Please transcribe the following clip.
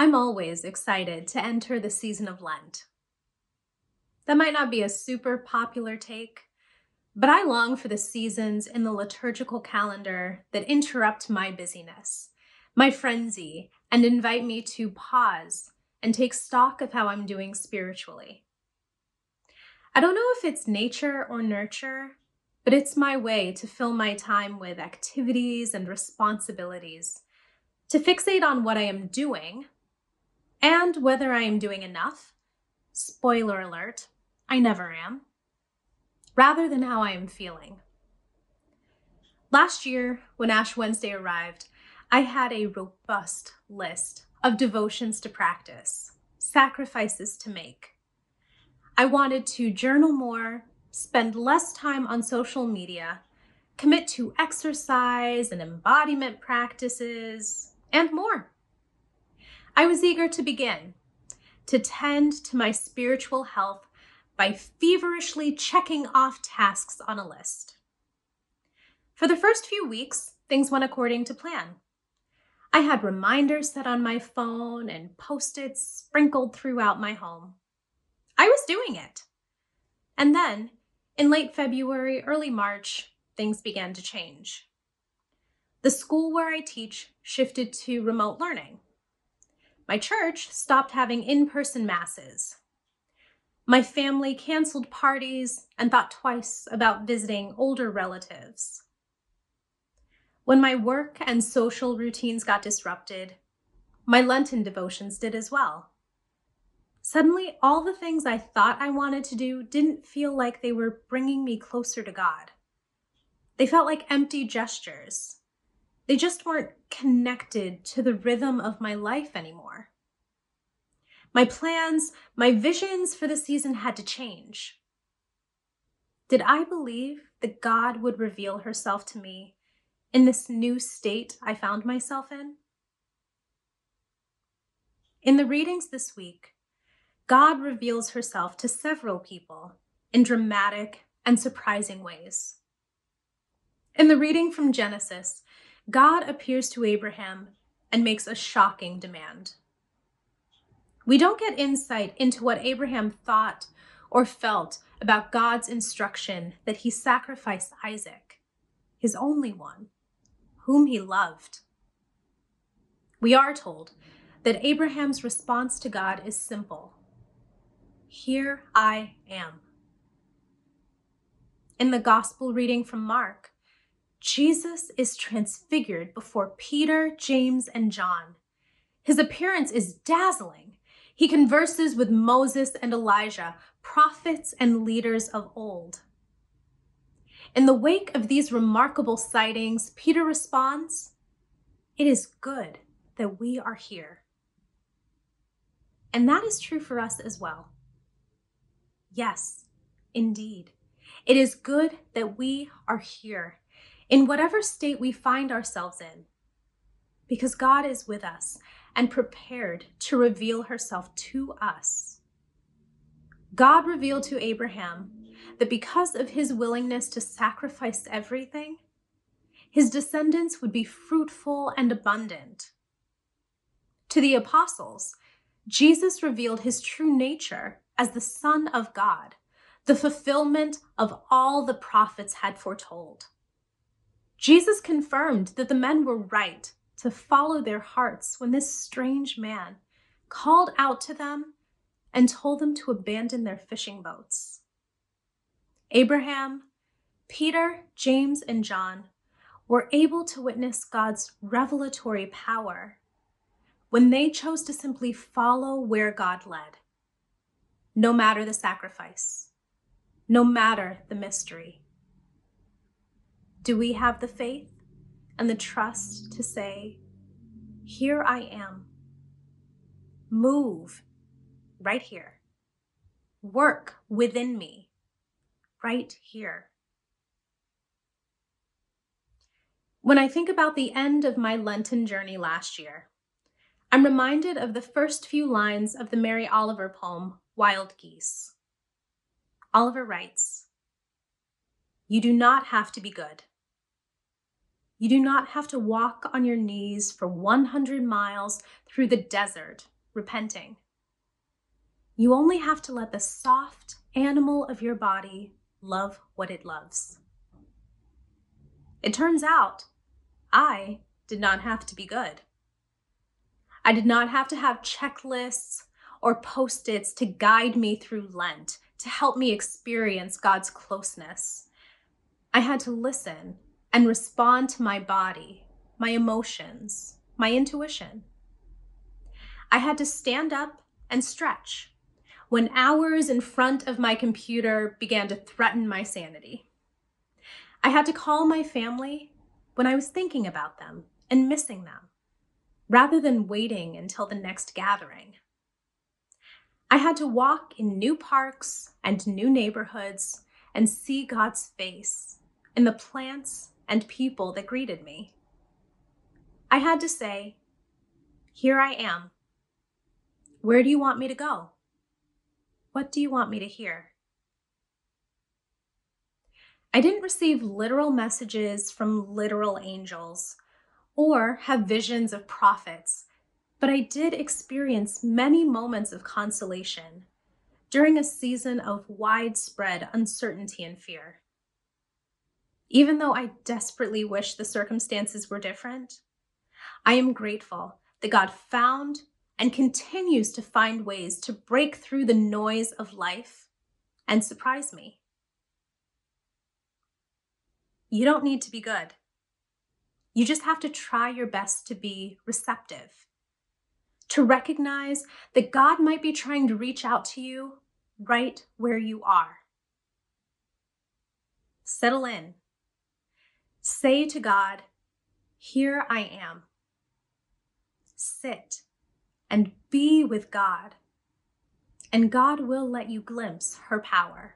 I'm always excited to enter the season of Lent. That might not be a super popular take, but I long for the seasons in the liturgical calendar that interrupt my busyness, my frenzy, and invite me to pause and take stock of how I'm doing spiritually. I don't know if it's nature or nurture, but it's my way to fill my time with activities and responsibilities, to fixate on what I am doing and whether I am doing enough. Spoiler alert, I never am, rather than how I am feeling. Last year, when Ash Wednesday arrived, I had a robust list of devotions to practice, sacrifices to make. I wanted to journal more, spend less time on social media, commit to exercise and embodiment practices, and more. I was eager to begin, to tend to my spiritual health by feverishly checking off tasks on a list. For the first few weeks, things went according to plan. I had reminders set on my phone and post its sprinkled throughout my home. I was doing it. And then, in late February, early March, things began to change. The school where I teach shifted to remote learning. My church stopped having in person masses. My family canceled parties and thought twice about visiting older relatives. When my work and social routines got disrupted, my Lenten devotions did as well. Suddenly, all the things I thought I wanted to do didn't feel like they were bringing me closer to God. They felt like empty gestures. They just weren't connected to the rhythm of my life anymore. My plans, my visions for the season had to change. Did I believe that God would reveal herself to me in this new state I found myself in? In the readings this week, God reveals herself to several people in dramatic and surprising ways. In the reading from Genesis, God appears to Abraham and makes a shocking demand. We don't get insight into what Abraham thought or felt about God's instruction that he sacrifice Isaac, his only one, whom he loved. We are told that Abraham's response to God is simple Here I am. In the gospel reading from Mark, Jesus is transfigured before Peter, James, and John. His appearance is dazzling. He converses with Moses and Elijah, prophets and leaders of old. In the wake of these remarkable sightings, Peter responds, It is good that we are here. And that is true for us as well. Yes, indeed. It is good that we are here in whatever state we find ourselves in, because God is with us and prepared to reveal herself to us. God revealed to Abraham that because of his willingness to sacrifice everything, his descendants would be fruitful and abundant. To the apostles, Jesus revealed his true nature as the Son of God, the fulfillment of all the prophets had foretold. Jesus confirmed that the men were right to follow their hearts when this strange man called out to them and told them to abandon their fishing boats. Abraham, Peter, James, and John were able to witness God's revelatory power when they chose to simply follow where God led, no matter the sacrifice, no matter the mystery. Do we have the faith and the trust to say, Here I am? Move right here. Work within me right here. When I think about the end of my Lenten journey last year, I'm reminded of the first few lines of the Mary Oliver poem, Wild Geese. Oliver writes, You do not have to be good. You do not have to walk on your knees for 100 miles through the desert repenting. You only have to let the soft animal of your body love what it loves. It turns out I did not have to be good. I did not have to have checklists or post its to guide me through Lent, to help me experience God's closeness. I had to listen and respond to my body, my emotions, my intuition. I had to stand up and stretch when hours in front of my computer began to threaten my sanity. I had to call my family when I was thinking about them and missing them, rather than waiting until the next gathering. I had to walk in new parks and new neighborhoods and see God's face in the plants and people that greeted me. I had to say, Here I am. Where do you want me to go? What do you want me to hear? I didn't receive literal messages from literal angels or have visions of prophets, but I did experience many moments of consolation during a season of widespread uncertainty and fear. Even though I desperately wish the circumstances were different, I am grateful that God found and continues to find ways to break through the noise of life and surprise me. You don't need to be good. You just have to try your best to be receptive, to recognize that God might be trying to reach out to you right where you are. Settle in. Say to God, Here I am. Sit and be with God, and God will let you glimpse her power.